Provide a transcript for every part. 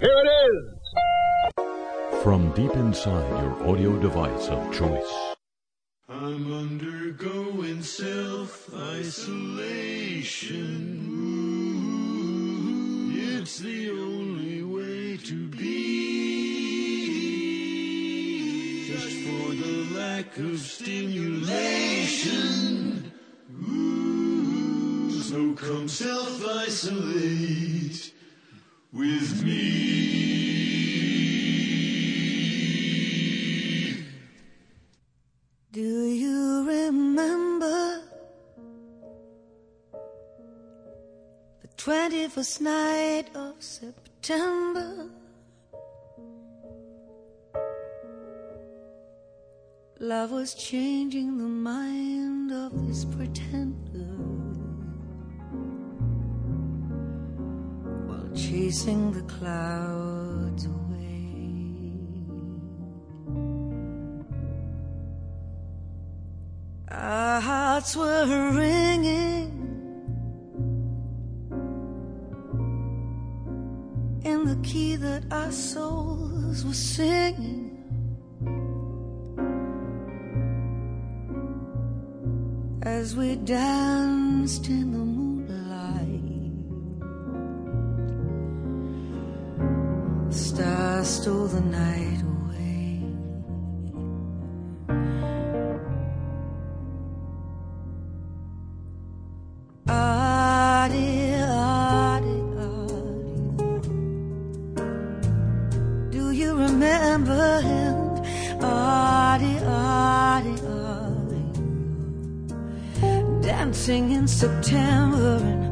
Here it is! From deep inside your audio device of choice. I'm undergoing self isolation. It's the only way to be. Just for the lack of stimulation. Ooh, so come self isolate with me. Do you remember the 21st night of September? Love was changing the mind of this pretender chasing the clouds away. Our hearts were ringing in the key that our souls were singing. As we danced in the stole the night away. Adi, adi, adi. Do you remember him? Adi, adi, adi. Dancing in September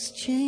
was changing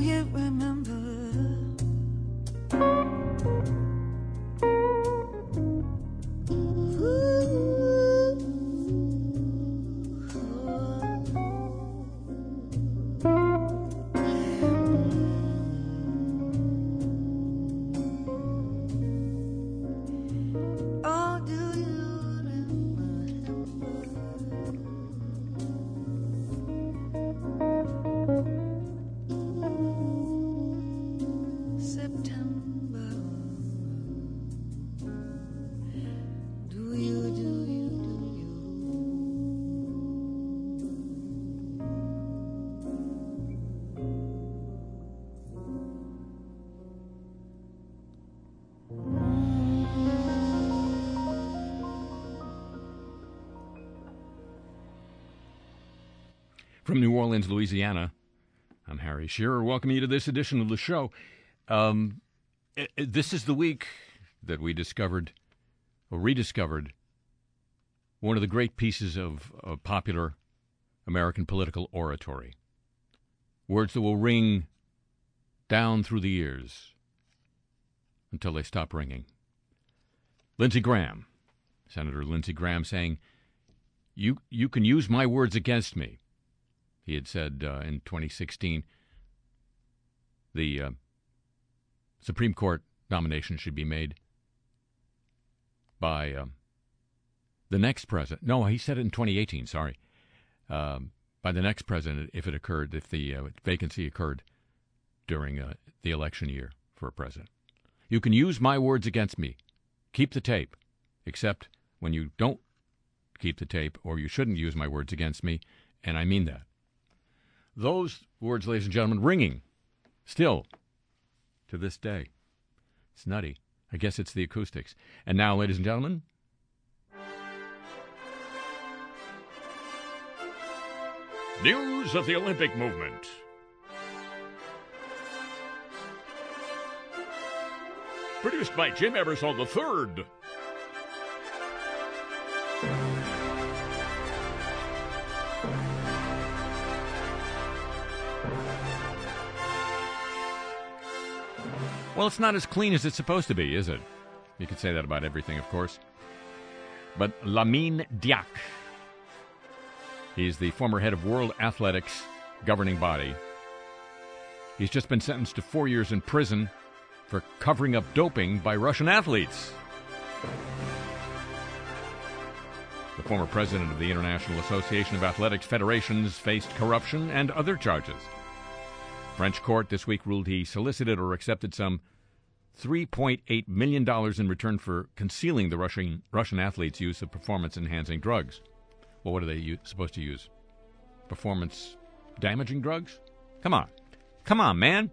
you remember? From New Orleans, Louisiana, I'm Harry Shearer. Welcome you to this edition of the show. Um, this is the week that we discovered or rediscovered one of the great pieces of, of popular American political oratory. Words that will ring down through the years until they stop ringing. Lindsey Graham, Senator Lindsey Graham, saying, "You you can use my words against me." He had said uh, in 2016, the uh, Supreme Court nomination should be made by uh, the next president. No, he said it in 2018. Sorry, um, by the next president if it occurred, if the uh, vacancy occurred during uh, the election year for a president. You can use my words against me. Keep the tape, except when you don't keep the tape, or you shouldn't use my words against me, and I mean that. Those words, ladies and gentlemen, ringing still to this day. It's nutty. I guess it's the acoustics. And now, ladies and gentlemen, News of the Olympic movement. Produced by Jim Ebersol III. Well, it's not as clean as it's supposed to be, is it? You could say that about everything, of course. But Lamine Diack, he's the former head of World Athletics governing body. He's just been sentenced to four years in prison for covering up doping by Russian athletes. The former president of the International Association of Athletics Federations faced corruption and other charges. French court this week ruled he solicited or accepted some $3.8 million in return for concealing the Russian, Russian athletes' use of performance enhancing drugs. Well, what are they u- supposed to use? Performance damaging drugs? Come on. Come on, man.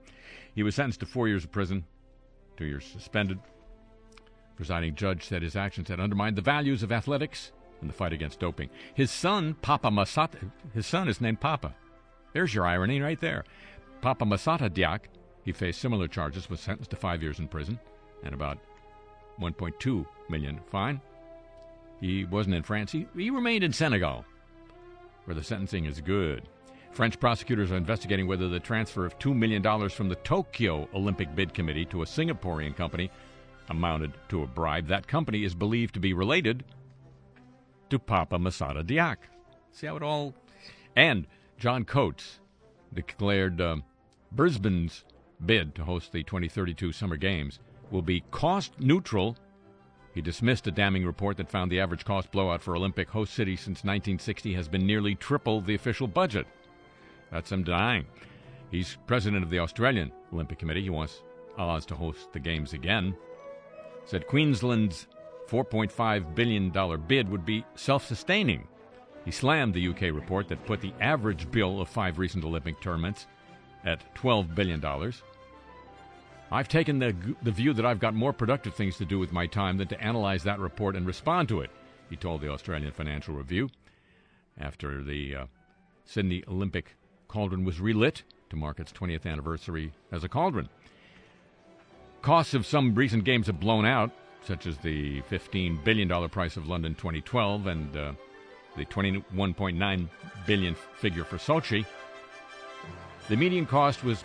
He was sentenced to four years of prison, two years suspended. Presiding judge said his actions had undermined the values of athletics and the fight against doping. His son, Papa Massata, his son is named Papa. There's your irony right there. Papa Massata Diack, he faced similar charges, was sentenced to five years in prison and about 1.2 million fine. He wasn't in France. He, he remained in Senegal, where the sentencing is good. French prosecutors are investigating whether the transfer of $2 million from the Tokyo Olympic Bid Committee to a Singaporean company amounted to a bribe. That company is believed to be related to Papa Massata Diack. See how it all. And John Coates declared uh, Brisbane's bid to host the 2032 Summer Games will be cost neutral. He dismissed a damning report that found the average cost blowout for Olympic host city since 1960 has been nearly triple the official budget. That's him denying. He's president of the Australian Olympic Committee. He wants Oz to host the Games again. Said Queensland's $4.5 billion bid would be self sustaining. He slammed the UK report that put the average bill of five recent Olympic tournaments at $12 billion. I've taken the, the view that I've got more productive things to do with my time than to analyze that report and respond to it, he told the Australian Financial Review. After the uh, Sydney Olympic cauldron was relit to mark its 20th anniversary as a cauldron. Costs of some recent games have blown out, such as the $15 billion price of London 2012 and uh, the 21.9 billion figure for Sochi. The median cost was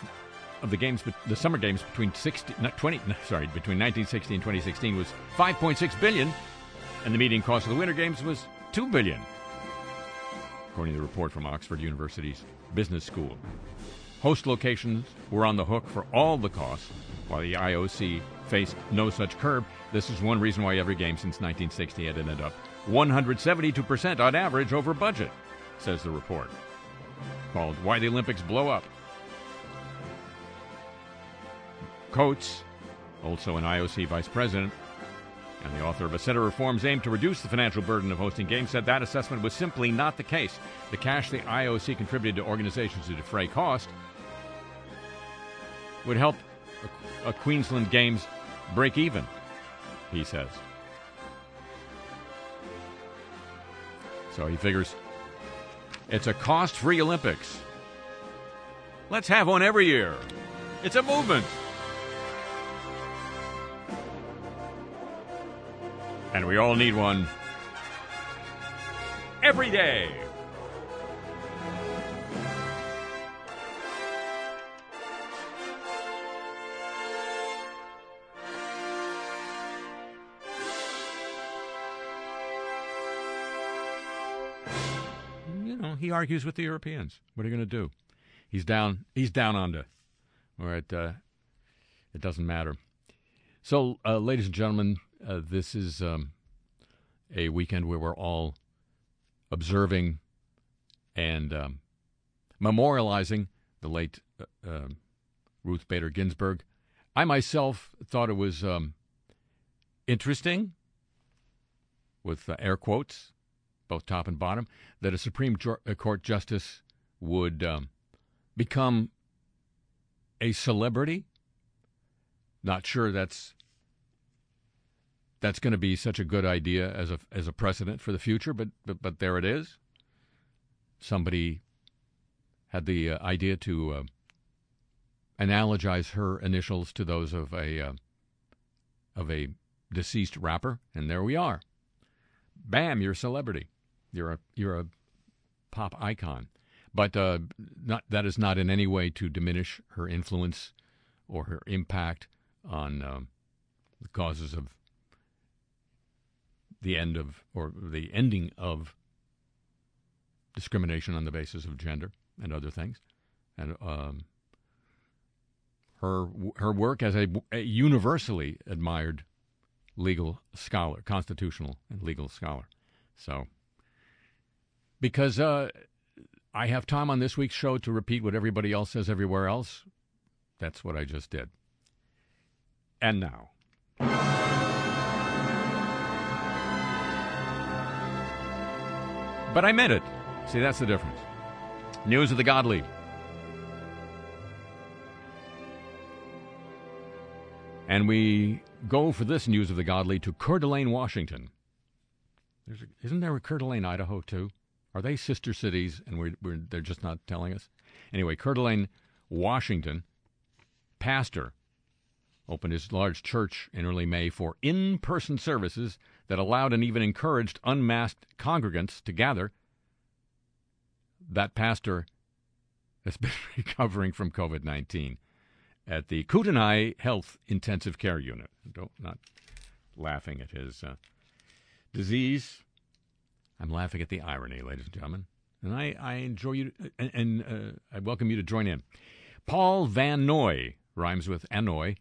of the games, the summer games between 60, not 20, sorry, between 1960 and 2016 was 5.6 billion, and the median cost of the winter games was 2 billion, according to the report from Oxford University's Business School. Host locations were on the hook for all the costs, while the IOC faced no such curb. This is one reason why every game since 1960 had ended up 172% on average over budget, says the report, called Why the Olympics Blow Up. Coates, also an IOC vice president, and the author of a set of reforms aimed to reduce the financial burden of hosting games, said that assessment was simply not the case. The cash the IOC contributed to organizations to defray cost would help a, a Queensland Games break even, he says. So he figures It's a cost free Olympics. Let's have one every year. It's a movement. And we all need one every day. Argues with the Europeans. What are you going to do? He's down. He's down under, where it uh, it doesn't matter. So, uh, ladies and gentlemen, uh, this is um, a weekend where we're all observing and um, memorializing the late uh, um, Ruth Bader Ginsburg. I myself thought it was um, interesting, with uh, air quotes, both top and bottom, that a Supreme uh, Court justice would um, become a celebrity. Not sure that's that's going to be such a good idea as a as a precedent for the future, but but, but there it is. Somebody had the uh, idea to uh, analogize her initials to those of a uh, of a deceased rapper, and there we are. Bam, you're a celebrity. You're a you're a pop icon. But uh, not, that is not in any way to diminish her influence or her impact on um, the causes of the end of, or the ending of discrimination on the basis of gender and other things. And um, her her work as a, a, universally admired legal scholar, constitutional and legal scholar. So, because uh, I have time on this week's show to repeat what everybody else says everywhere else. That's what I just did. And now. But I meant it. See, that's the difference. News of the godly. And we go for this news of the godly to Coeur d'Alene, Washington. A, isn't there a Coeur d'Alene, Idaho, too? Are they sister cities and we're, we're, they're just not telling us? Anyway, Coeur d'Alene, Washington, pastor opened his large church in early May for in person services that allowed and even encouraged unmasked congregants to gather. That pastor has been recovering from COVID 19 at the Kootenai Health Intensive Care Unit. Don't not laughing at his uh, disease. I'm laughing at the irony, ladies and gentlemen. And I, I enjoy you, and, and uh, I welcome you to join in. Paul Van Noy rhymes with Anoy.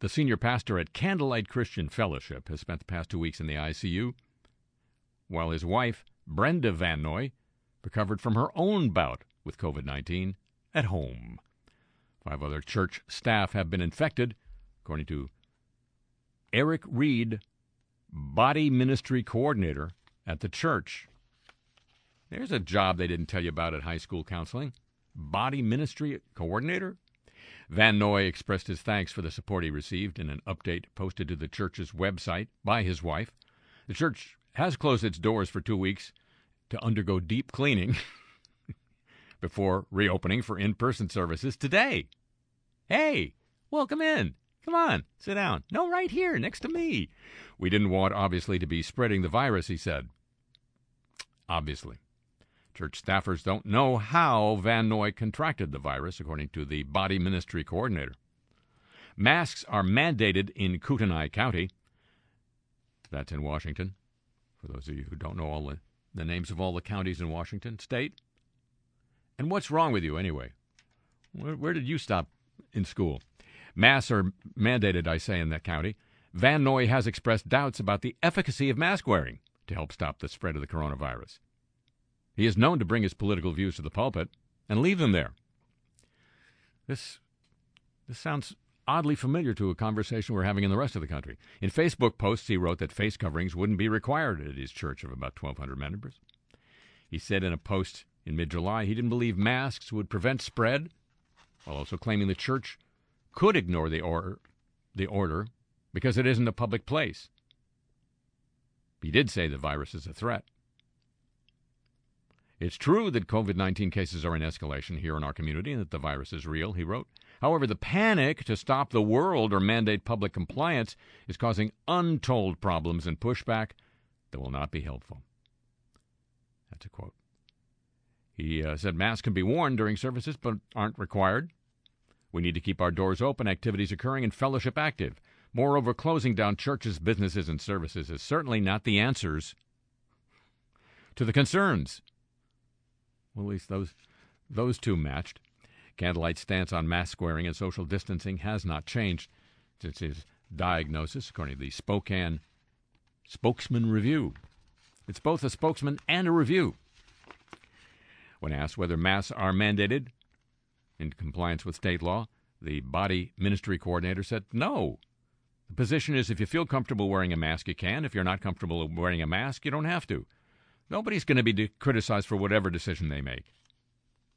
The senior pastor at Candlelight Christian Fellowship has spent the past two weeks in the ICU, while his wife, Brenda Van Noy, recovered from her own bout with COVID 19 at home. Five other church staff have been infected, according to Eric Reed, body ministry coordinator at the church. There's a job they didn't tell you about at high school counseling body ministry coordinator. Van Noy expressed his thanks for the support he received in an update posted to the church's website by his wife. The church has closed its doors for two weeks to undergo deep cleaning before reopening for in person services today. Hey, welcome in. Come on, sit down. No, right here, next to me. We didn't want, obviously, to be spreading the virus, he said. Obviously. Church staffers don't know how Van Noy contracted the virus, according to the body ministry coordinator. Masks are mandated in Kootenai County. That's in Washington. For those of you who don't know all the, the names of all the counties in Washington state. And what's wrong with you, anyway? Where, where did you stop in school? Masks are mandated, I say, in that county. Van Noy has expressed doubts about the efficacy of mask wearing to help stop the spread of the coronavirus. He is known to bring his political views to the pulpit and leave them there. This, this sounds oddly familiar to a conversation we're having in the rest of the country. In Facebook posts, he wrote that face coverings wouldn't be required at his church of about 1,200 members. He said in a post in mid July he didn't believe masks would prevent spread, while also claiming the church could ignore the order, the order because it isn't a public place. He did say the virus is a threat. It's true that COVID 19 cases are in escalation here in our community and that the virus is real, he wrote. However, the panic to stop the world or mandate public compliance is causing untold problems and pushback that will not be helpful. That's a quote. He uh, said masks can be worn during services but aren't required. We need to keep our doors open, activities occurring, and fellowship active. Moreover, closing down churches, businesses, and services is certainly not the answers to the concerns. Well, at least those those two matched. Candlelight's stance on mask wearing and social distancing has not changed since his diagnosis, according to the Spokane Spokesman Review. It's both a spokesman and a review. When asked whether masks are mandated in compliance with state law, the body ministry coordinator said no. The position is if you feel comfortable wearing a mask, you can. If you're not comfortable wearing a mask, you don't have to. Nobody's going to be criticized for whatever decision they make.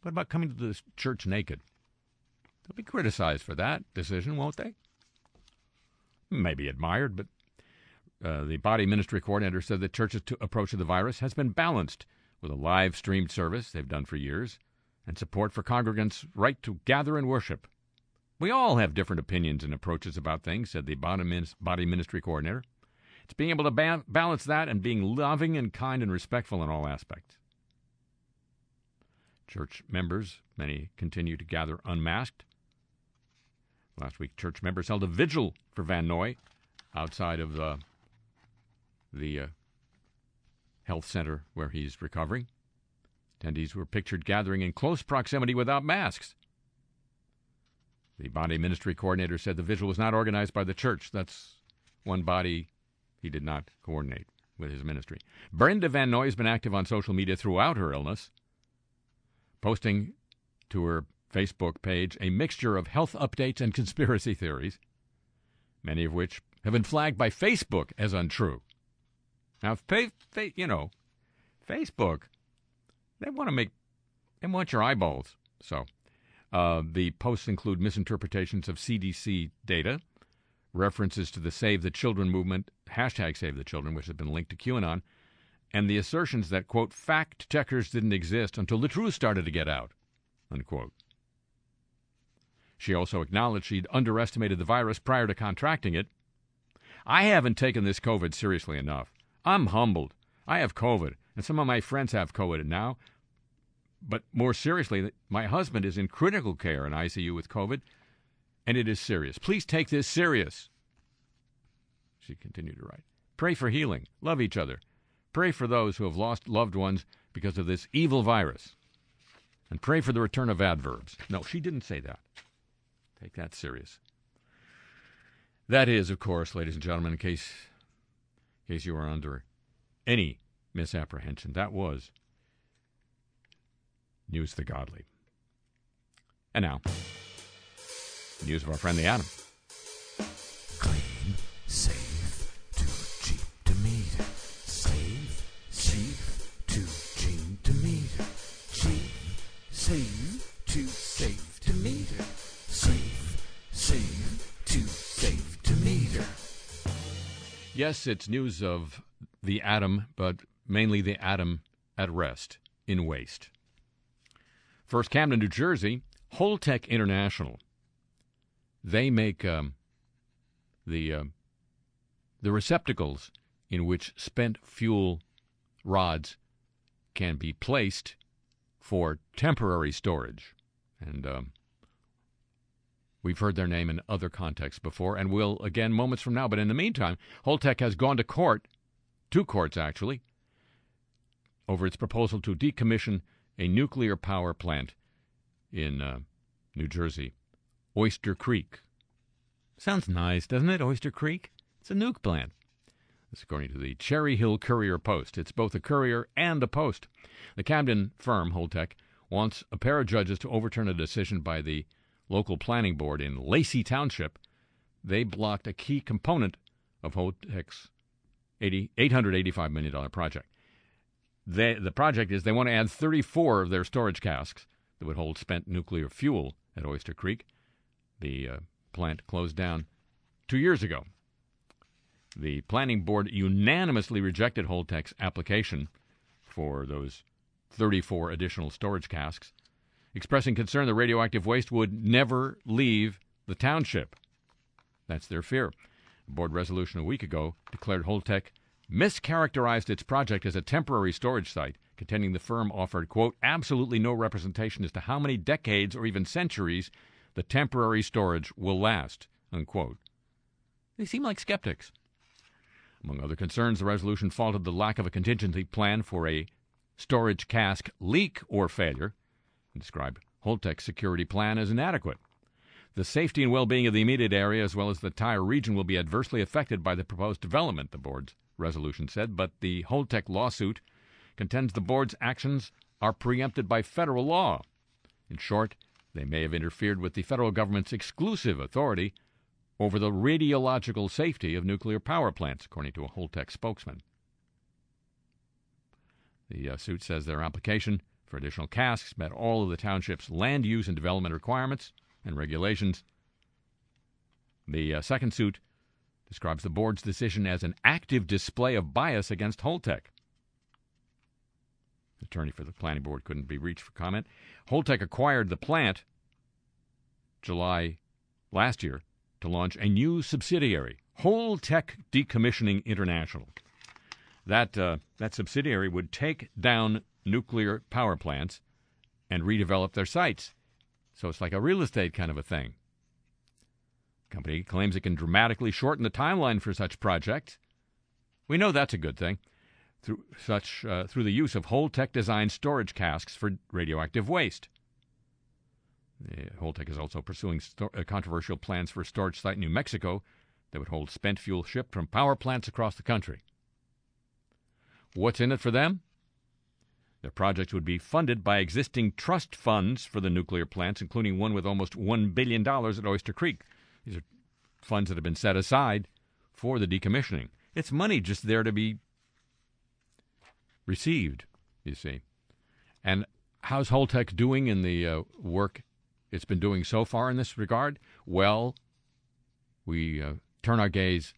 What about coming to the church naked? They'll be criticized for that decision, won't they? Maybe admired, but uh, the body ministry coordinator said the church's approach to the virus has been balanced with a live streamed service they've done for years and support for congregants' right to gather and worship. We all have different opinions and approaches about things, said the body ministry coordinator. It's being able to ba- balance that and being loving and kind and respectful in all aspects. Church members, many continue to gather unmasked. Last week, church members held a vigil for Van Noy outside of the, the uh, health center where he's recovering. Attendees were pictured gathering in close proximity without masks. The body ministry coordinator said the vigil was not organized by the church. That's one body he did not coordinate with his ministry. Brenda Van Noy has been active on social media throughout her illness, posting to her Facebook page a mixture of health updates and conspiracy theories, many of which have been flagged by Facebook as untrue. Now, fa- fa- you know, Facebook, they want to make, they want your eyeballs. So, uh, the posts include misinterpretations of CDC data, references to the Save the Children movement, hashtag Save the Children, which has been linked to QAnon, and the assertions that, quote, fact checkers didn't exist until the truth started to get out, unquote. She also acknowledged she'd underestimated the virus prior to contracting it. I haven't taken this COVID seriously enough. I'm humbled. I have COVID, and some of my friends have COVID now. But more seriously, my husband is in critical care in ICU with COVID, and it is serious. Please take this serious. She continued to write. Pray for healing. Love each other. Pray for those who have lost loved ones because of this evil virus. And pray for the return of adverbs. No, she didn't say that. Take that serious. That is, of course, ladies and gentlemen, in case, in case you are under any misapprehension, that was News the Godly. And now. News of our friend the Atom. Clean, safe, too cheap to meet. Safe, cheap, too cheap to meet. Cheap, safe, too safe to meter. Safe, safe, too safe to meter. Yes, it's news of the atom, but mainly the atom at rest in waste. First, Camden, New Jersey, Holtec International they make um, the uh, the receptacles in which spent fuel rods can be placed for temporary storage, and um, we've heard their name in other contexts before, and will again moments from now. But in the meantime, Holtec has gone to court, two courts actually, over its proposal to decommission a nuclear power plant in uh, New Jersey Oyster Creek. Sounds nice, doesn't it, Oyster Creek? It's a nuke plant. This according to the Cherry Hill Courier Post. It's both a courier and a post. The Camden firm, Holtec, wants a pair of judges to overturn a decision by the local planning board in Lacey Township. They blocked a key component of Holtec's $885 million project. They, the project is they want to add 34 of their storage casks that would hold spent nuclear fuel at Oyster Creek. The uh, plant closed down two years ago. The planning board unanimously rejected Holtec's application for those 34 additional storage casks, expressing concern the radioactive waste would never leave the township. That's their fear. A board resolution a week ago declared Holtec mischaracterized its project as a temporary storage site, contending the firm offered, quote, absolutely no representation as to how many decades or even centuries the temporary storage will last, unquote. They seem like skeptics. Among other concerns, the resolution faulted the lack of a contingency plan for a storage cask leak or failure, and described Holtec's security plan as inadequate. The safety and well being of the immediate area, as well as the entire region, will be adversely affected by the proposed development, the board's resolution said, but the Holtec lawsuit contends the board's actions are preempted by federal law. In short, they may have interfered with the federal government's exclusive authority over the radiological safety of nuclear power plants, according to a Holtec spokesman. The uh, suit says their application for additional casks met all of the township's land use and development requirements and regulations. The uh, second suit describes the board's decision as an active display of bias against Holtec. The attorney for the planning board couldn't be reached for comment. Holtec acquired the plant July last year to launch a new subsidiary, Holtec Decommissioning International. That uh, that subsidiary would take down nuclear power plants and redevelop their sites. So it's like a real estate kind of a thing. Company claims it can dramatically shorten the timeline for such projects. We know that's a good thing through such uh, through the use of Holtec designed storage casks for radioactive waste. The Holtec is also pursuing sto- uh, controversial plans for a storage site in New Mexico that would hold spent fuel shipped from power plants across the country. What's in it for them? Their projects would be funded by existing trust funds for the nuclear plants, including one with almost $1 billion at Oyster Creek. These are funds that have been set aside for the decommissioning. It's money just there to be received, you see. And how's Holtec doing in the uh, work it's been doing so far in this regard? Well, we uh, turn our gaze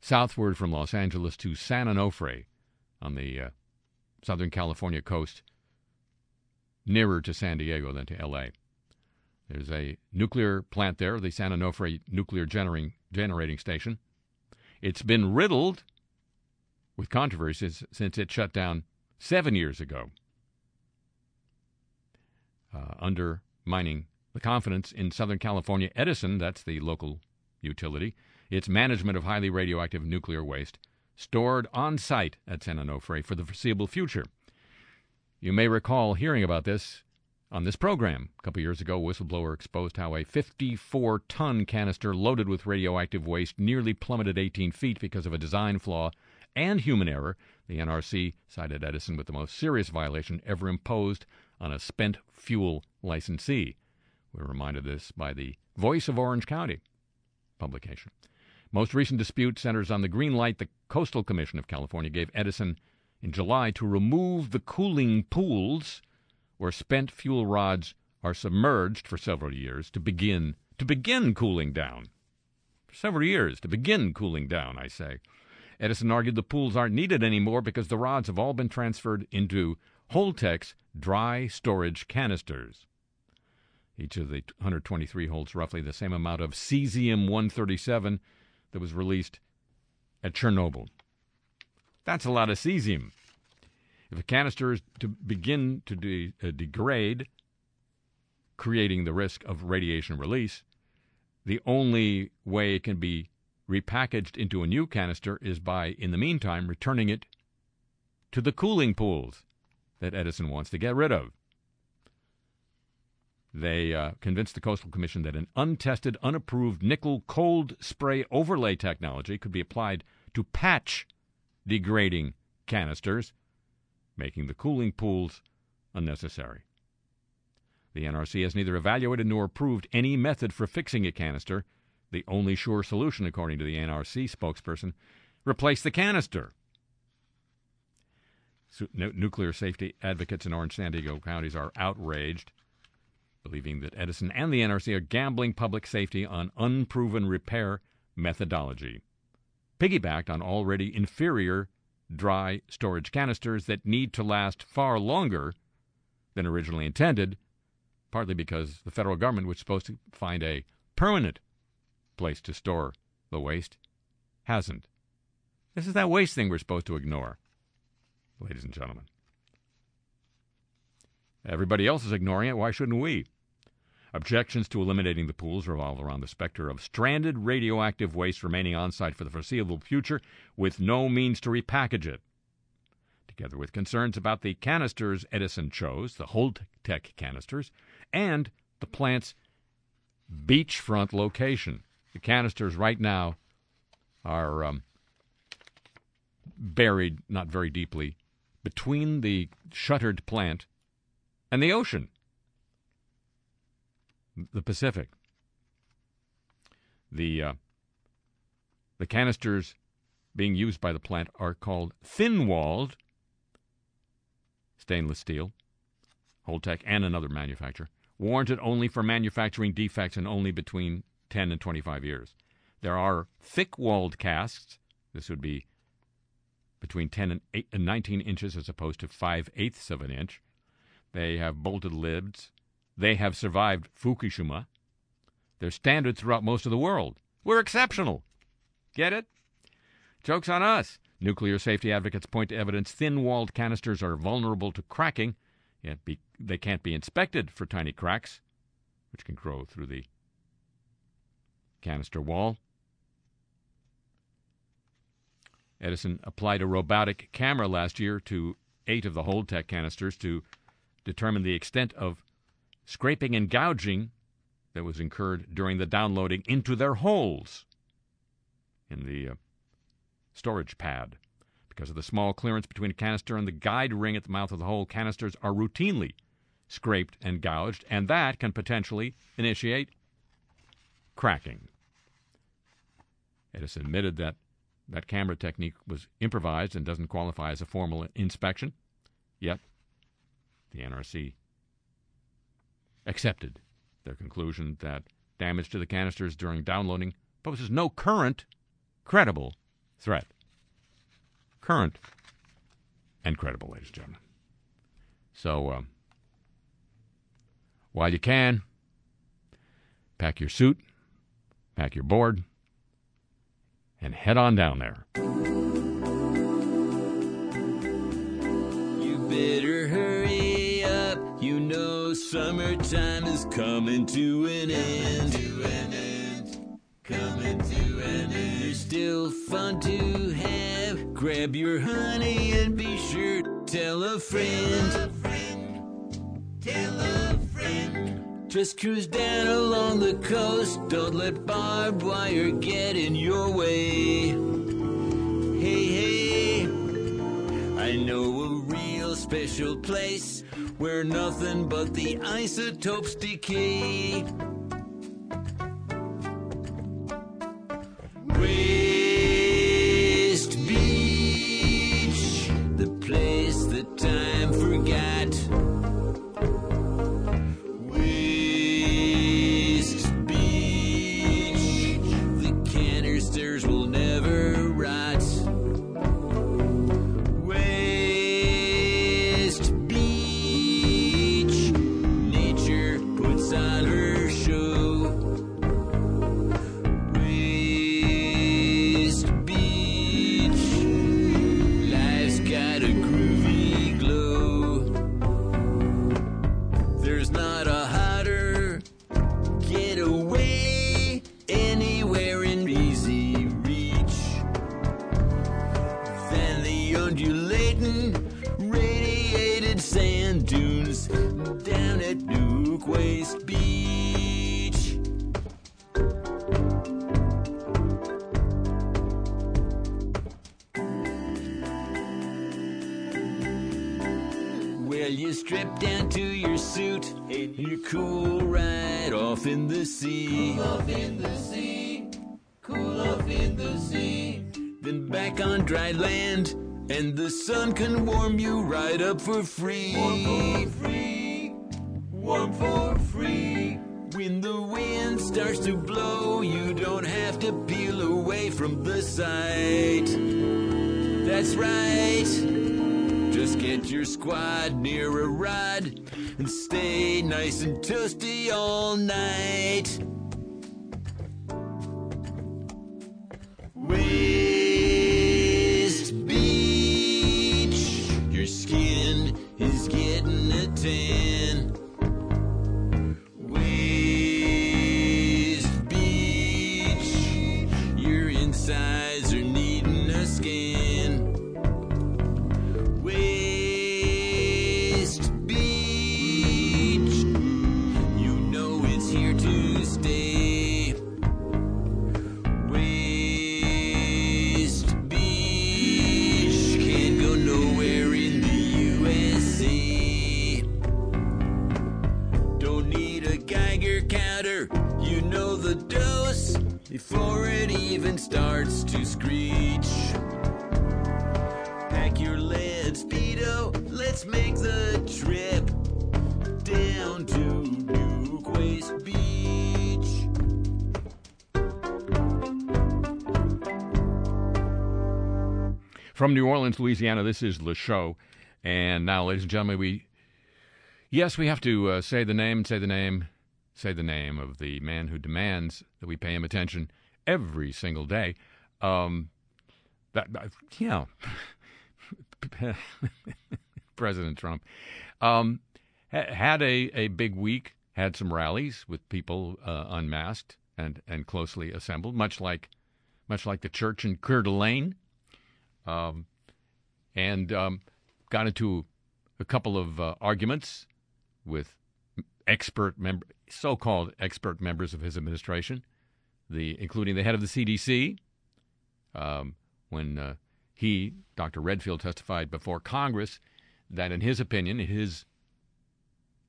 southward from Los Angeles to San Onofre on the uh, Southern California coast, nearer to San Diego than to LA. There's a nuclear plant there, the San Onofre Nuclear Generating, generating Station. It's been riddled with controversies since it shut down seven years ago, uh, undermining the confidence in Southern California Edison, that's the local utility, its management of highly radioactive nuclear waste, stored on site at San Onofre for the foreseeable future. You may recall hearing about this on this program. A couple years ago, a whistleblower exposed how a 54 ton canister loaded with radioactive waste nearly plummeted 18 feet because of a design flaw and human error. The NRC cited Edison with the most serious violation ever imposed on a spent fuel licensee. We're reminded of this by the Voice of Orange County publication. Most recent dispute centers on the green light the Coastal Commission of California gave Edison in July to remove the cooling pools where spent fuel rods are submerged for several years to begin to begin cooling down. For several years to begin cooling down, I say. Edison argued the pools aren't needed anymore because the rods have all been transferred into Holtec's dry storage canisters. Each of the 123 holds roughly the same amount of cesium 137 that was released at Chernobyl. That's a lot of cesium. If a canister is to begin to de- uh, degrade, creating the risk of radiation release, the only way it can be repackaged into a new canister is by, in the meantime, returning it to the cooling pools that Edison wants to get rid of. They uh, convinced the Coastal Commission that an untested, unapproved nickel cold spray overlay technology could be applied to patch degrading canisters, making the cooling pools unnecessary. The NRC has neither evaluated nor approved any method for fixing a canister. The only sure solution, according to the NRC spokesperson, replace the canister. nuclear safety advocates in Orange San Diego counties are outraged believing that Edison and the NRC are gambling public safety on unproven repair methodology, piggybacked on already inferior dry storage canisters that need to last far longer than originally intended, partly because the federal government was supposed to find a permanent place to store the waste, hasn't. This is that waste thing we're supposed to ignore, ladies and gentlemen. Everybody else is ignoring it. Why shouldn't we? Objections to eliminating the pools revolve around the specter of stranded radioactive waste remaining on site for the foreseeable future with no means to repackage it. Together with concerns about the canisters Edison chose, the Holtec canisters, and the plant's beachfront location. The canisters right now are um, buried not very deeply between the shuttered plant and the ocean the Pacific. The uh, the canisters being used by the plant are called thin-walled stainless steel, Holtec and another manufacturer, warranted only for manufacturing defects and only between 10 and 25 years. There are thick-walled casks. This would be between 10 and, 8, and 19 inches as opposed to 5 eighths of an inch. They have bolted lids they have survived Fukushima. They're standard throughout most of the world. We're exceptional. Get it? Joke's on us. Nuclear safety advocates point to evidence thin walled canisters are vulnerable to cracking, yet be, they can't be inspected for tiny cracks, which can grow through the canister wall. Edison applied a robotic camera last year to eight of the Holtec canisters to determine the extent of scraping and gouging that was incurred during the downloading into their holes in the uh, storage pad. Because of the small clearance between a canister and the guide ring at the mouth of the hole, canisters are routinely scraped and gouged, and that can potentially initiate cracking. It is admitted that that camera technique was improvised and doesn't qualify as a formal inspection. Yet, the NRC accepted their conclusion that damage to the canisters during downloading poses no current, credible threat. Current and credible, ladies and gentlemen. So, um, while you can, pack your suit, pack your board, and head on down there. Summertime is coming to an end. Coming to an end. There's still fun to have. Grab your honey and be sure to tell a friend. Tell a friend. Tell a friend. Just cruise down along the coast. Don't let barbed wire get in your way. Hey, hey. I know special place where nothing but the isotopes decay. Can warm you right up for free. Warm for free. Warm for free. When the wind starts to blow, you don't have to peel away from the site. that's right. Just get your squad near a rod and stay nice and toasty all night. Before it even starts to screech. Pack your lead speedo, let's make the trip down to Waste Beach. From New Orleans, Louisiana, this is Le Show. And now, ladies and gentlemen, we. Yes, we have to uh, say the name, say the name, say the name of the man who demands that we pay him attention every single day. Um, that, that yeah. President Trump um, ha- had a, a big week, had some rallies with people uh, unmasked and, and closely assembled, much like much like the church in Coeur d'Alene um, and um, got into a couple of uh, arguments with expert member, so-called expert members of his administration, the including the head of the CDC. Um, when uh, he, Dr. Redfield, testified before Congress that, in his opinion, his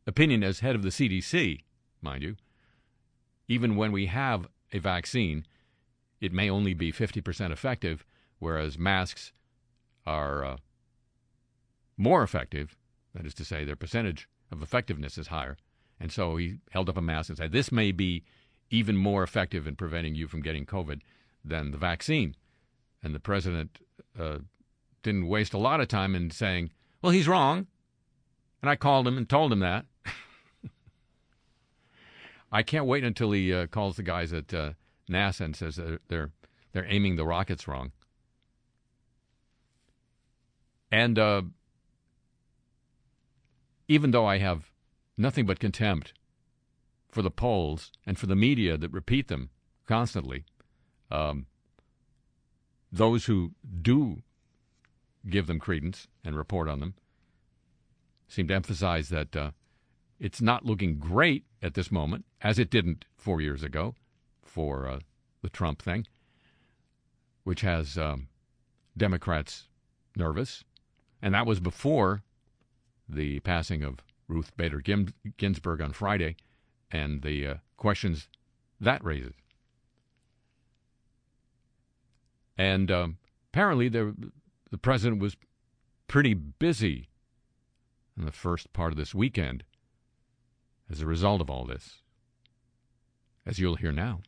opinion as head of the CDC, mind you, even when we have a vaccine, it may only be 50% effective, whereas masks are uh, more effective. That is to say, their percentage of effectiveness is higher. And so he held up a mask and said, This may be even more effective in preventing you from getting COVID than the vaccine. And the president uh, didn't waste a lot of time in saying, Well, he's wrong. And I called him and told him that. I can't wait until he uh, calls the guys at uh, NASA and says they're, they're aiming the rockets wrong. And uh, even though I have nothing but contempt for the polls and for the media that repeat them constantly, um, those who do give them credence and report on them seem to emphasize that uh, it's not looking great at this moment, as it didn't four years ago for uh, the Trump thing, which has um, Democrats nervous. And that was before the passing of Ruth Bader Ginsburg on Friday and the uh, questions that raises. And um, apparently, the, the president was pretty busy in the first part of this weekend as a result of all this, as you'll hear now.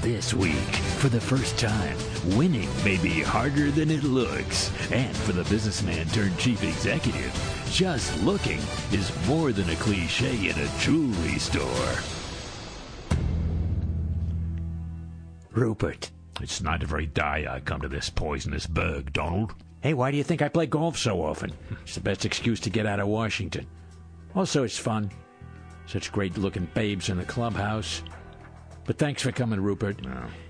This week, for the first time, winning may be harder than it looks. And for the businessman turned chief executive, just looking is more than a cliche in a jewelry store. Rupert. It's not every day I come to this poisonous burg, Donald. Hey, why do you think I play golf so often? It's the best excuse to get out of Washington. Also, it's fun. Such great looking babes in the clubhouse. But thanks for coming, Rupert.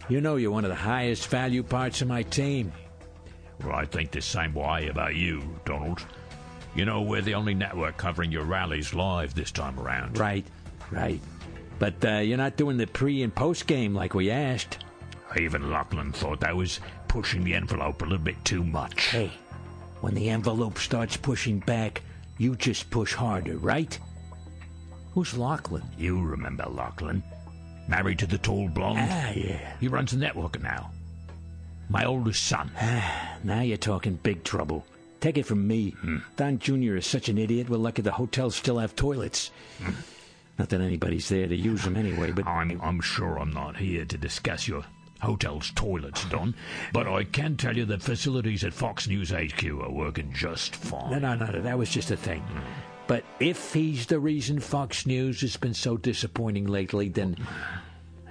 You know you're one of the highest value parts of my team. Well, I think the same way about you, Donald. You know, we're the only network covering your rallies live this time around. Right, right. But uh, you're not doing the pre and post game like we asked. Even Lachlan thought I was pushing the envelope a little bit too much. Hey, when the envelope starts pushing back, you just push harder, right? Who's Lachlan? You remember Lachlan? Married to the tall blonde? Ah, yeah. He runs the network now. My oldest son. Ah, Now you're talking big trouble. Take it from me. Don Jr. is such an idiot, we're lucky the hotels still have toilets. Not that anybody's there to use them anyway, but. I'm, I'm sure I'm not here to discuss your hotels' toilets Don, but I can tell you that facilities at Fox News HQ are working just fine. No, no, no, no, that was just a thing. But if he's the reason Fox News has been so disappointing lately, then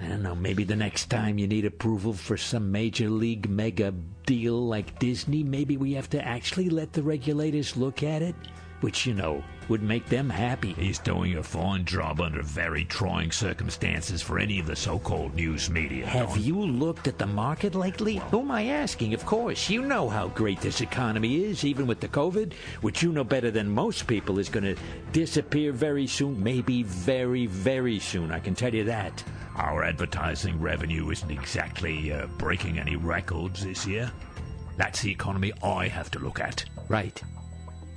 I don't know, maybe the next time you need approval for some major league mega deal like Disney, maybe we have to actually let the regulators look at it, which, you know, would make them happy. He's doing a fine job under very trying circumstances for any of the so-called news media. Have Don. you looked at the market lately? Who am I asking? Of course. You know how great this economy is, even with the COVID, which you know better than most people is going to disappear very soon. Maybe very, very soon. I can tell you that. Our advertising revenue isn't exactly uh, breaking any records this year. That's the economy I have to look at. Right.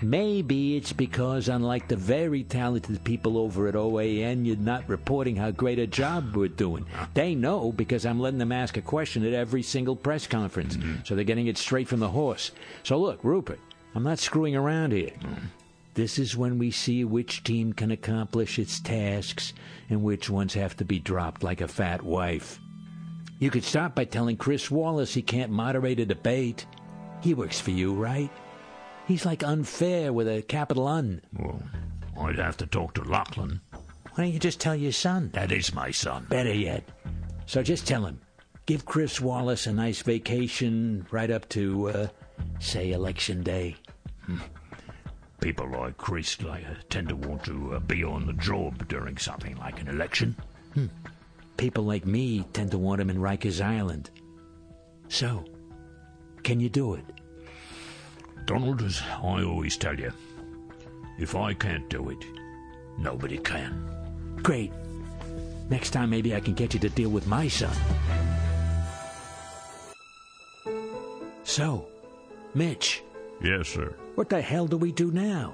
Maybe it's because, unlike the very talented people over at OAN, you're not reporting how great a job we're doing. They know because I'm letting them ask a question at every single press conference. Mm-hmm. So they're getting it straight from the horse. So look, Rupert, I'm not screwing around here. Mm-hmm. This is when we see which team can accomplish its tasks and which ones have to be dropped like a fat wife. You could start by telling Chris Wallace he can't moderate a debate. He works for you, right? He's like unfair with a capital Un. Well, I'd have to talk to Lachlan. Why don't you just tell your son? That is my son. Better yet. So just tell him. Give Chris Wallace a nice vacation right up to, uh, say, Election Day. People like Chris like, uh, tend to want to uh, be on the job during something like an election. People like me tend to want him in Rikers Island. So, can you do it? Donald, as I always tell you, if I can't do it, nobody can. Great. Next time, maybe I can get you to deal with my son. So, Mitch, Yes, sir. what the hell do we do now?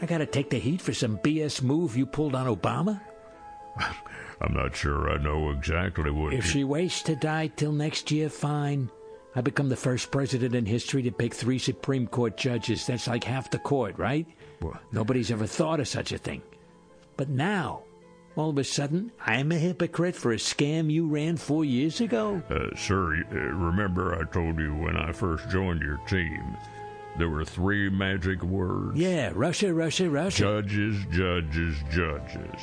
I gotta take the heat for some BS move you pulled on Obama? I'm not sure I know exactly what. If she waits to die till next year, fine. I become the first president in history to pick three Supreme Court judges. That's like half the court, right? Well- Nobody's ever thought of such a thing. But now, all of a sudden, I'm a hypocrite for a scam you ran four years ago? Uh, sir, uh, remember I told you when I first joined your team, there were three magic words. Yeah, Russia, Russia, Russia. Judges, judges, judges.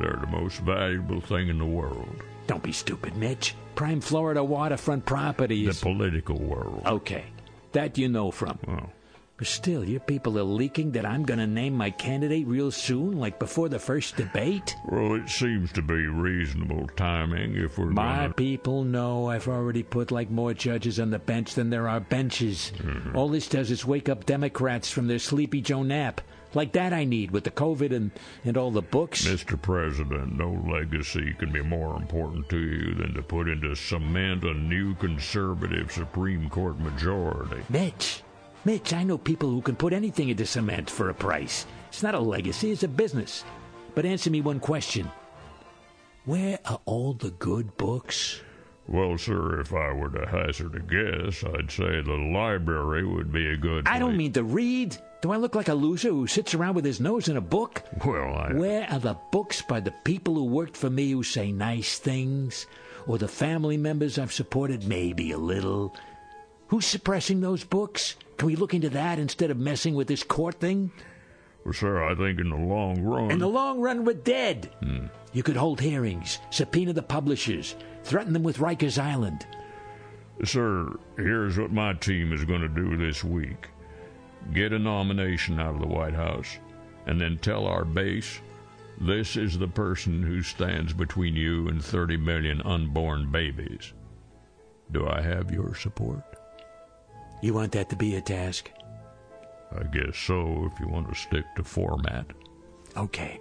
They're the most valuable thing in the world. Don't be stupid, Mitch. Prime Florida waterfront property The political world. okay, that you know from. Well, But still, your people are leaking that I'm going to name my candidate real soon, like before the first debate? well, it seems to be reasonable timing if we're My gonna... people know I've already put like more judges on the bench than there are benches. Mm-hmm. All this does is wake up Democrats from their sleepy Joe nap. Like that I need with the COVID and, and all the books. Mr. President, no legacy can be more important to you than to put into cement a new conservative Supreme Court majority. Mitch, Mitch, I know people who can put anything into cement for a price. It's not a legacy, it's a business. But answer me one question. Where are all the good books? Well, sir, if I were to hazard a guess, I'd say the library would be a good. I don't mean to read. Do I look like a loser who sits around with his nose in a book? Well, I. Where are the books by the people who worked for me who say nice things? Or the family members I've supported maybe a little? Who's suppressing those books? Can we look into that instead of messing with this court thing? Well, sir, I think in the long run. In the long run, we're dead. You could hold hearings, subpoena the publishers, threaten them with Rikers Island. Sir, here's what my team is going to do this week get a nomination out of the White House, and then tell our base this is the person who stands between you and 30 million unborn babies. Do I have your support? You want that to be a task? I guess so, if you want to stick to format. Okay.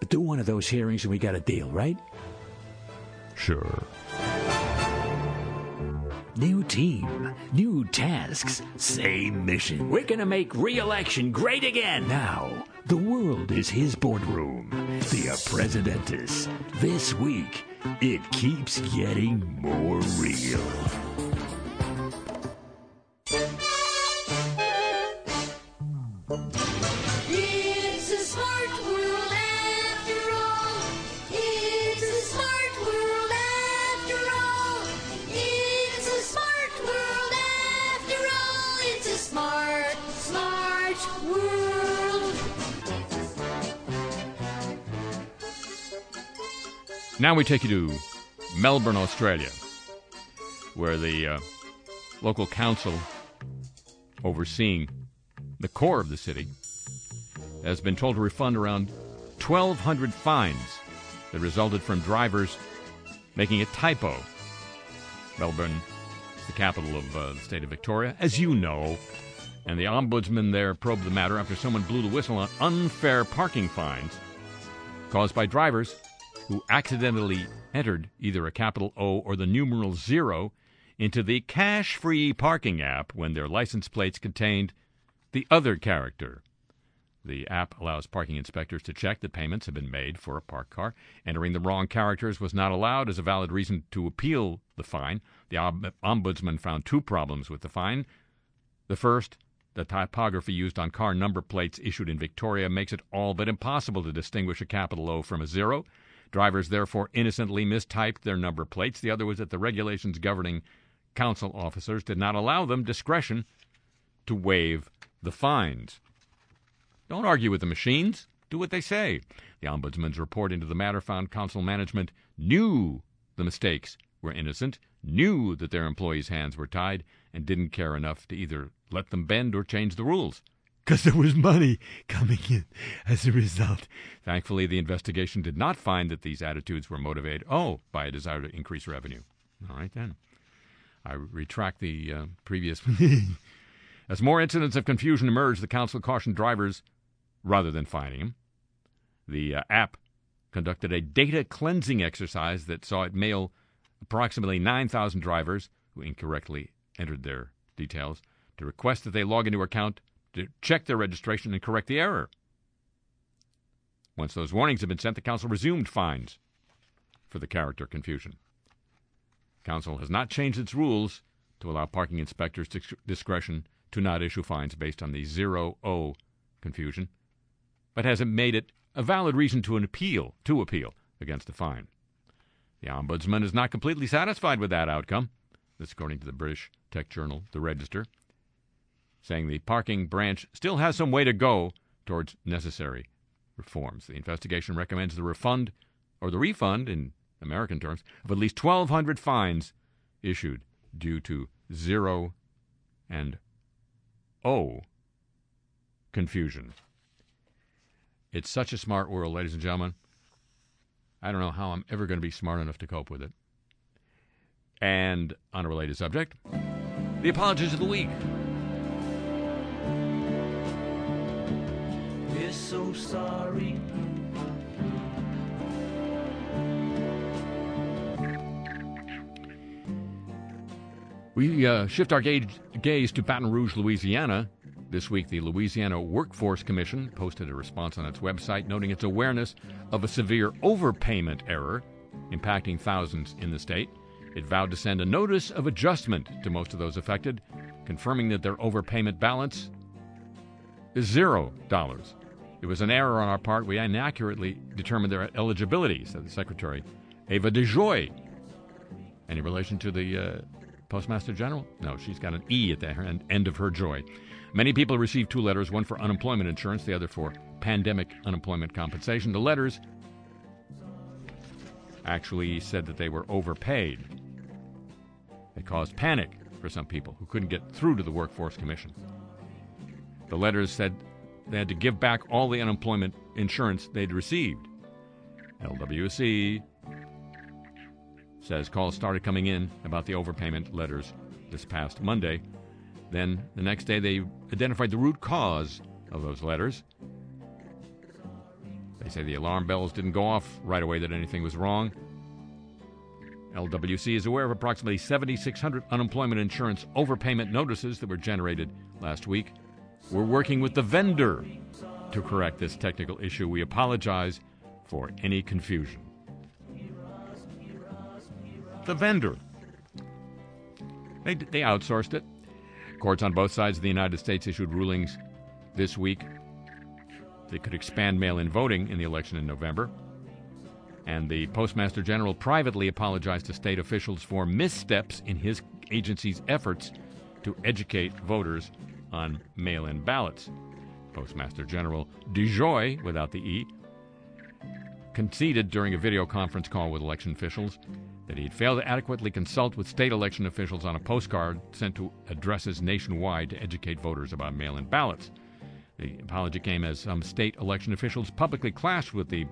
But do one of those hearings and we got a deal, right? Sure. New team, new tasks, same mission. We're gonna make re-election great again. Now, the world is his boardroom. The Presidentes. This week, it keeps getting more real. Now we take you to Melbourne, Australia, where the uh, local council overseeing the core of the city has been told to refund around 1,200 fines that resulted from drivers making a typo. Melbourne is the capital of uh, the state of Victoria, as you know, and the ombudsman there probed the matter after someone blew the whistle on unfair parking fines caused by drivers who accidentally entered either a capital O or the numeral zero into the cash free parking app when their license plates contained the other character. The app allows parking inspectors to check that payments have been made for a parked car. Entering the wrong characters was not allowed as a valid reason to appeal the fine. The ombudsman found two problems with the fine. The first, the typography used on car number plates issued in Victoria makes it all but impossible to distinguish a capital O from a zero. Drivers therefore innocently mistyped their number plates. The other was that the regulations governing council officers did not allow them discretion to waive the fines. Don't argue with the machines. Do what they say. The Ombudsman's report into the matter found council management knew the mistakes were innocent, knew that their employees' hands were tied, and didn't care enough to either let them bend or change the rules. Because there was money coming in as a result. Thankfully, the investigation did not find that these attitudes were motivated, oh, by a desire to increase revenue. All right, then. I retract the uh, previous. As more incidents of confusion emerged, the council cautioned drivers rather than fining them, The uh, app conducted a data cleansing exercise that saw it mail approximately 9,000 drivers who incorrectly entered their details to request that they log into account to check their registration and correct the error. Once those warnings have been sent, the council resumed fines for the character confusion. Council has not changed its rules to allow parking inspectors discretion to not issue fines based on the zero O confusion but hasn't made it a valid reason to an appeal to appeal against the fine. The ombudsman is not completely satisfied with that outcome. This according to the British tech journal The Register, saying the parking branch still has some way to go towards necessary reforms. The investigation recommends the refund or the refund in American terms of at least 1200 fines issued due to zero and O confusion. It's such a smart world, ladies and gentlemen. I don't know how I'm ever going to be smart enough to cope with it. And on a related subject, the apologies of the week. We're so sorry. We uh, shift our gaze, gaze to Baton Rouge, Louisiana, this week, the Louisiana Workforce Commission posted a response on its website noting its awareness of a severe overpayment error impacting thousands in the state. It vowed to send a notice of adjustment to most of those affected, confirming that their overpayment balance is zero dollars. It was an error on our part. We inaccurately determined their eligibility, said the Secretary, Ava Dejoie. Any relation to the uh, Postmaster General? No, she's got an E at the end of her joy. Many people received two letters, one for unemployment insurance, the other for pandemic unemployment compensation. The letters actually said that they were overpaid. It caused panic for some people who couldn't get through to the Workforce Commission. The letters said they had to give back all the unemployment insurance they'd received. LWC says calls started coming in about the overpayment letters this past Monday. Then the next day, they identified the root cause of those letters. They say the alarm bells didn't go off right away that anything was wrong. LWC is aware of approximately 7,600 unemployment insurance overpayment notices that were generated last week. We're working with the vendor to correct this technical issue. We apologize for any confusion. The vendor. They, they outsourced it. Courts on both sides of the United States issued rulings this week that could expand mail in voting in the election in November. And the Postmaster General privately apologized to state officials for missteps in his agency's efforts to educate voters on mail in ballots. Postmaster General DeJoy, without the E, conceded during a video conference call with election officials that he had failed to adequately consult with state election officials on a postcard sent to addresses nationwide to educate voters about mail in ballots. The apology came as some state election officials publicly clashed with the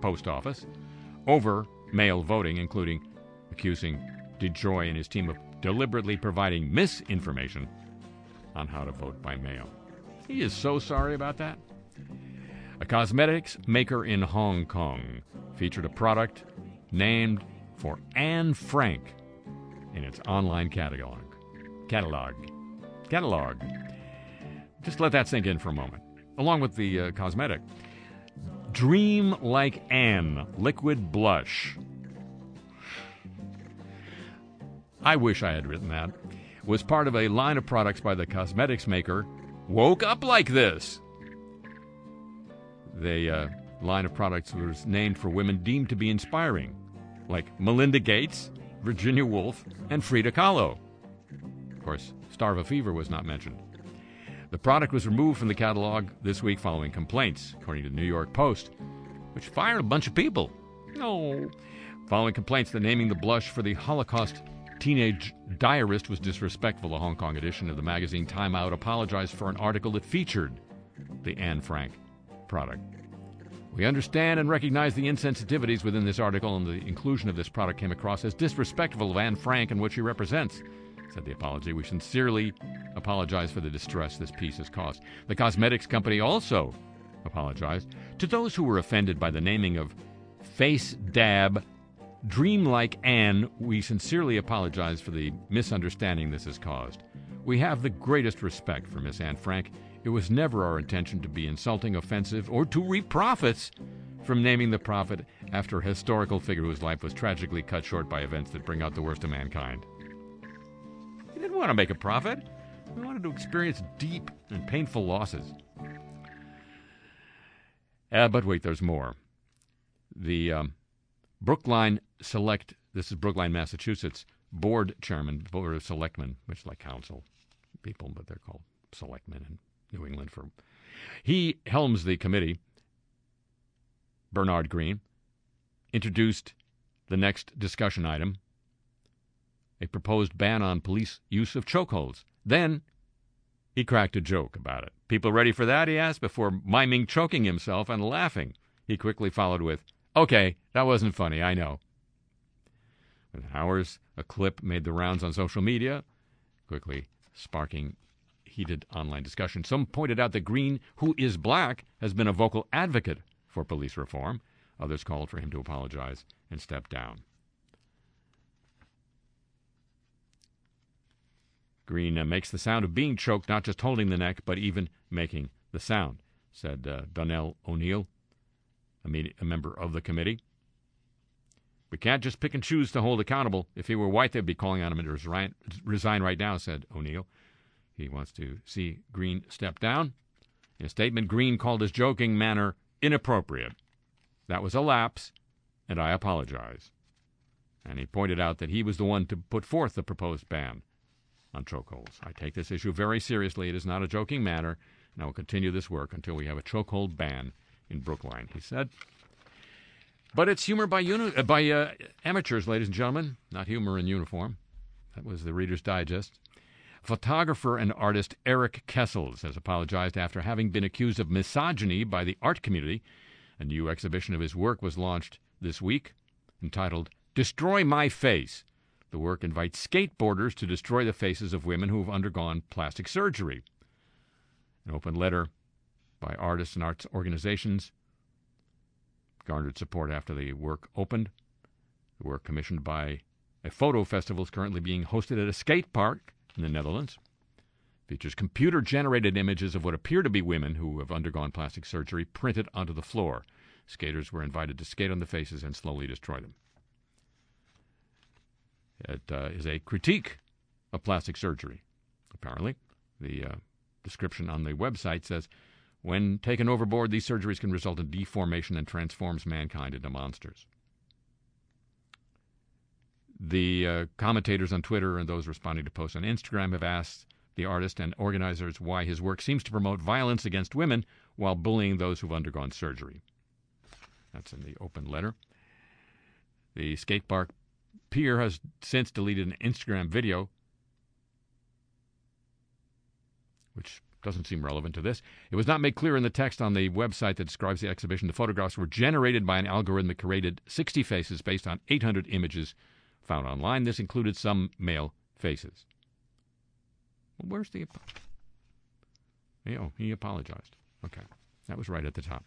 post office over mail voting, including accusing DeJoy and his team of deliberately providing misinformation on how to vote by mail. He is so sorry about that. A cosmetics maker in Hong Kong featured a product named for Anne Frank in its online catalog. Catalog. Catalog. Just let that sink in for a moment. Along with the uh, cosmetic. Dream Like Anne Liquid Blush. I wish I had written that. Was part of a line of products by the cosmetics maker Woke Up Like This. The uh, line of products was named for women deemed to be inspiring, like Melinda Gates, Virginia Woolf, and Frida Kahlo. Of course, Starva Fever was not mentioned. The product was removed from the catalog this week following complaints, according to the New York Post, which fired a bunch of people. No. Following complaints that naming the blush for the Holocaust teenage diarist was disrespectful, the Hong Kong edition of the magazine Time Out apologized for an article that featured the Anne Frank product. We understand and recognize the insensitivities within this article, and the inclusion of this product came across as disrespectful of Anne Frank and what she represents, said the apology. We sincerely apologize for the distress this piece has caused. The cosmetics company also apologized to those who were offended by the naming of Face Dab Dreamlike Anne. We sincerely apologize for the misunderstanding this has caused. We have the greatest respect for Miss Anne Frank. It was never our intention to be insulting, offensive, or to reap profits from naming the prophet after a historical figure whose life was tragically cut short by events that bring out the worst of mankind. Didn't want to make a profit. We wanted to experience deep and painful losses. Uh, but wait, there's more. The um, Brookline Select, this is Brookline, Massachusetts, board chairman, board of selectmen, which is like council people, but they're called selectmen in New England. For he helms the committee. Bernard Greene introduced the next discussion item: a proposed ban on police use of chokeholds. Then he cracked a joke about it. People ready for that? He asked before miming choking himself and laughing. He quickly followed with, "Okay, that wasn't funny. I know." Within hours, a clip made the rounds on social media, quickly sparking heated online discussion. Some pointed out that Greene, who is black, has been a vocal advocate for police reform. Others called for him to apologize and step down. Greene uh, makes the sound of being choked, not just holding the neck, but even making the sound, said uh, Donnell O'Neill, a, med- a member of the committee. We can't just pick and choose to hold accountable. If he were white, they'd be calling on him to resign, resign right now, said O'Neill. He wants to see Greene step down. In a statement, Greene called his joking manner inappropriate. That was a lapse, and I apologize. And he pointed out that he was the one to put forth the proposed ban on chokeholds. I take this issue very seriously. It is not a joking matter, and I will continue this work until we have a chokehold ban in Brookline, he said. But it's humor by, uni- uh, by uh, amateurs, ladies and gentlemen, not humor in uniform. That was the Reader's Digest. Photographer and artist Erik Kessels has apologized after having been accused of misogyny by the art community. A new exhibition of his work was launched this week entitled Destroy My Face. The work invites skateboarders to destroy the faces of women who have undergone plastic surgery. An open letter by artists and arts organizations garnered support after the work opened. The work commissioned by a photo festival is currently being hosted at a skate park in the Netherlands. Features computer generated images of what appear to be women who have undergone plastic surgery printed onto the floor. Skaters were invited to skate on the faces and slowly destroy them. It uh, is a critique of plastic surgery, apparently. The uh, description on the website says when taken overboard, these surgeries can result in deformation and transforms mankind into monsters. The uh, commentators on Twitter and those responding to posts on Instagram have asked the artist and organizers why his work seems to promote violence against women while bullying those who've undergone surgery. That's in the open letter. The skate park pier has since deleted an Instagram video, which doesn't seem relevant to this. It was not made clear in the text on the website that describes the exhibition. The photographs were generated by an algorithm that created 60 faces based on 800 images found online. This included some male faces. Well, where's the. Oh, he apologized. Okay. That was right at the top.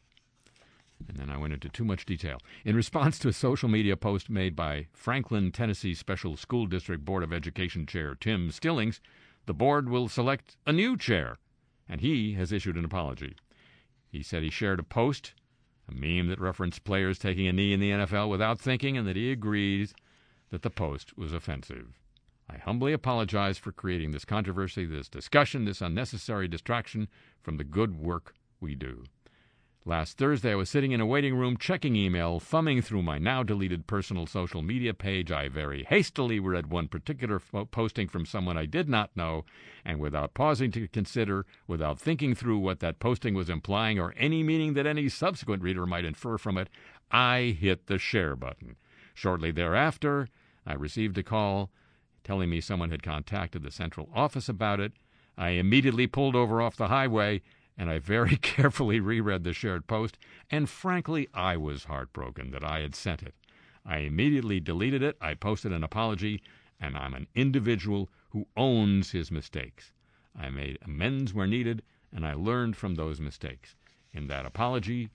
And then I went into too much detail. In response to a social media post made by Franklin, Tennessee Special School District Board of Education Chair Tim Stillings, the board will select a new chair, and he has issued an apology. He said he shared a post, a meme that referenced players taking a knee in the NFL without thinking, and that he agrees that the post was offensive. I humbly apologize for creating this controversy, this discussion, this unnecessary distraction from the good work we do. Last Thursday, I was sitting in a waiting room checking email, thumbing through my now deleted personal social media page. I very hastily read one particular posting from someone I did not know, and without pausing to consider, without thinking through what that posting was implying or any meaning that any subsequent reader might infer from it, I hit the share button. Shortly thereafter, I received a call telling me someone had contacted the central office about it. I immediately pulled over off the highway and I very carefully reread the shared post, and frankly, I was heartbroken that I had sent it. I immediately deleted it, I posted an apology, and I'm an individual who owns his mistakes. I made amends where needed, and I learned from those mistakes. In that apology,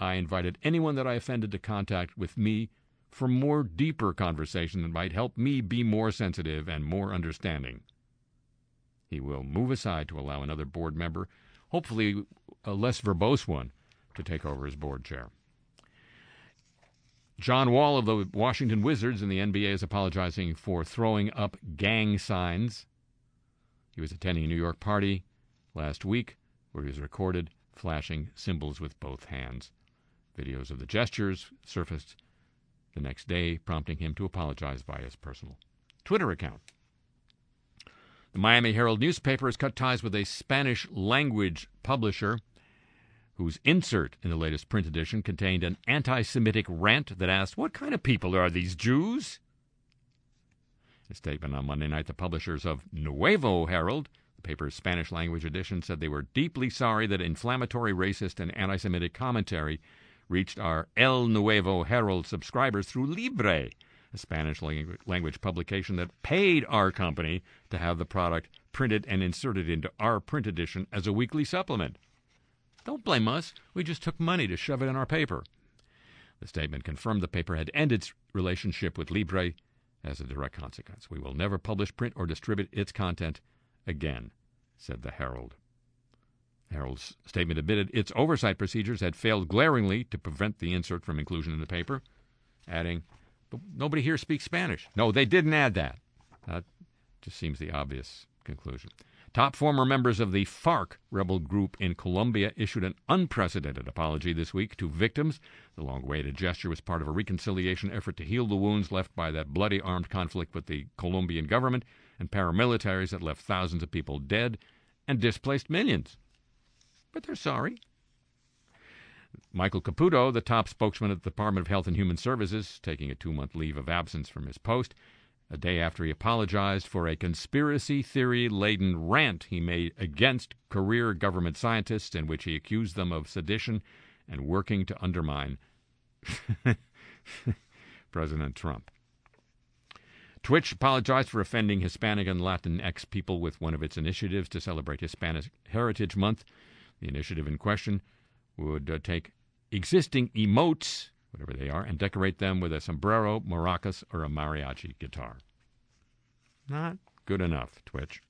I invited anyone that I offended to contact with me for more deeper conversation that might help me be more sensitive and more understanding. He will move aside to allow another board member hopefully a less verbose one, to take over as board chair. John Wall of the Washington Wizards in the NBA is apologizing for throwing up gang signs. He was attending a New York party last week where he was recorded flashing symbols with both hands. Videos of the gestures surfaced the next day, prompting him to apologize via his personal Twitter account. The Miami Herald newspaper has cut ties with a Spanish language publisher whose insert in the latest print edition contained an anti Semitic rant that asked, What kind of people are these Jews? A statement on Monday night, the publishers of Nuevo Herald, the paper's Spanish language edition, said they were deeply sorry that inflammatory racist and anti Semitic commentary reached our El Nuevo Herald subscribers through Libre, a Spanish language publication that paid our company to have the product printed and inserted into our print edition as a weekly supplement. Don't blame us. We just took money to shove it in our paper. The statement confirmed the paper had ended its relationship with Libre as a direct consequence. We will never publish, print, or distribute its content again, said the Herald. Herald's statement admitted its oversight procedures had failed glaringly to prevent the insert from inclusion in the paper, adding, nobody here speaks Spanish. No, they didn't add that. That just seems the obvious conclusion. Top former members of the FARC rebel group in Colombia issued an unprecedented apology this week to victims. The long awaited gesture was part of a reconciliation effort to heal the wounds left by that bloody armed conflict with the Colombian government and paramilitaries that left thousands of people dead and displaced millions. But they're sorry. Michael Caputo, the top spokesman at the Department of Health and Human Services, taking a two month leave of absence from his post, a day after he apologized for a conspiracy theory laden rant he made against career government scientists in which he accused them of sedition and working to undermine President Trump. Twitch apologized for offending Hispanic and Latinx people with one of its initiatives to celebrate Hispanic Heritage Month. The initiative in question would uh, take existing emotes, whatever they are, and decorate them with a sombrero, maracas, or a mariachi guitar. Not good enough, Twitch.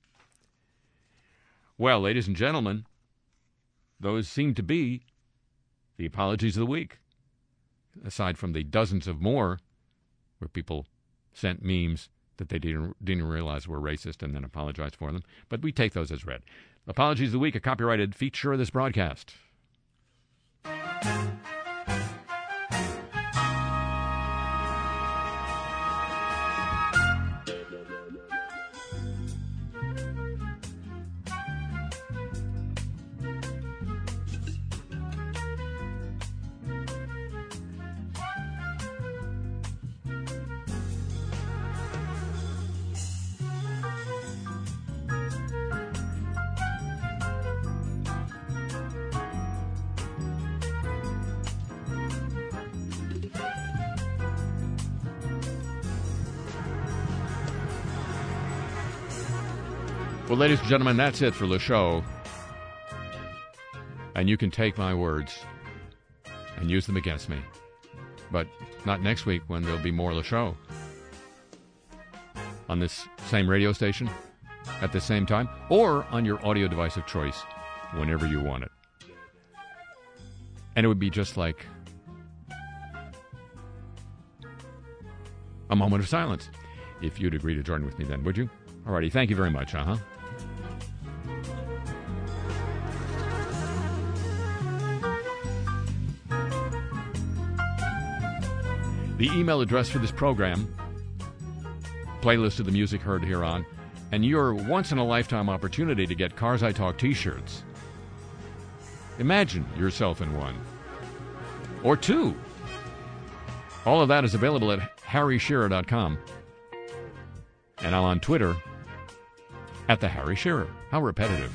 Well, ladies and gentlemen, those seem to be the apologies of the week. Aside from the dozens of more where people sent memes that they didn't, didn't realize were racist and then apologized for them. But we take those as read. Apologies of the week, a copyrighted feature of this broadcast. Ladies and gentlemen, that's it for the show. And you can take my words and use them against me. But not next week when there'll be more of the show. On this same radio station, at the same time, or on your audio device of choice whenever you want it. And it would be just like a moment of silence if you'd agree to join with me then, would you? Alrighty, thank you very much, uh huh. The email address for this program, playlist of the music heard here on, and your once in a lifetime opportunity to get Cars I Talk t shirts. Imagine yourself in one. Or two. All of that is available at harryshearer.com. And I'm on Twitter at the Harry Shearer. How repetitive.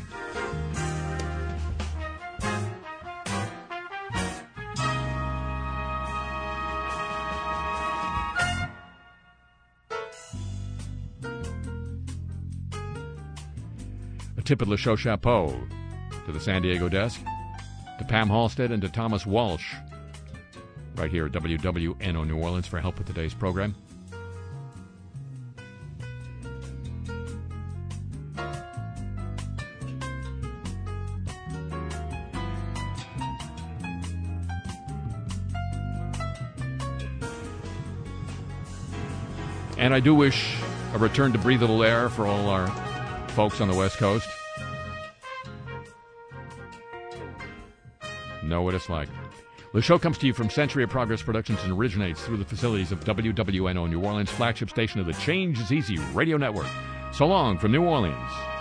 Tip of the show chapeau to the San Diego desk, to Pam Halstead, and to Thomas Walsh, right here at WWNO New Orleans for help with today's program. And I do wish a return to breathable air for all our folks on the West Coast. Know what it's like. The show comes to you from Century of Progress Productions and originates through the facilities of WWNO New Orleans, flagship station of the Change is Easy radio network. So long from New Orleans.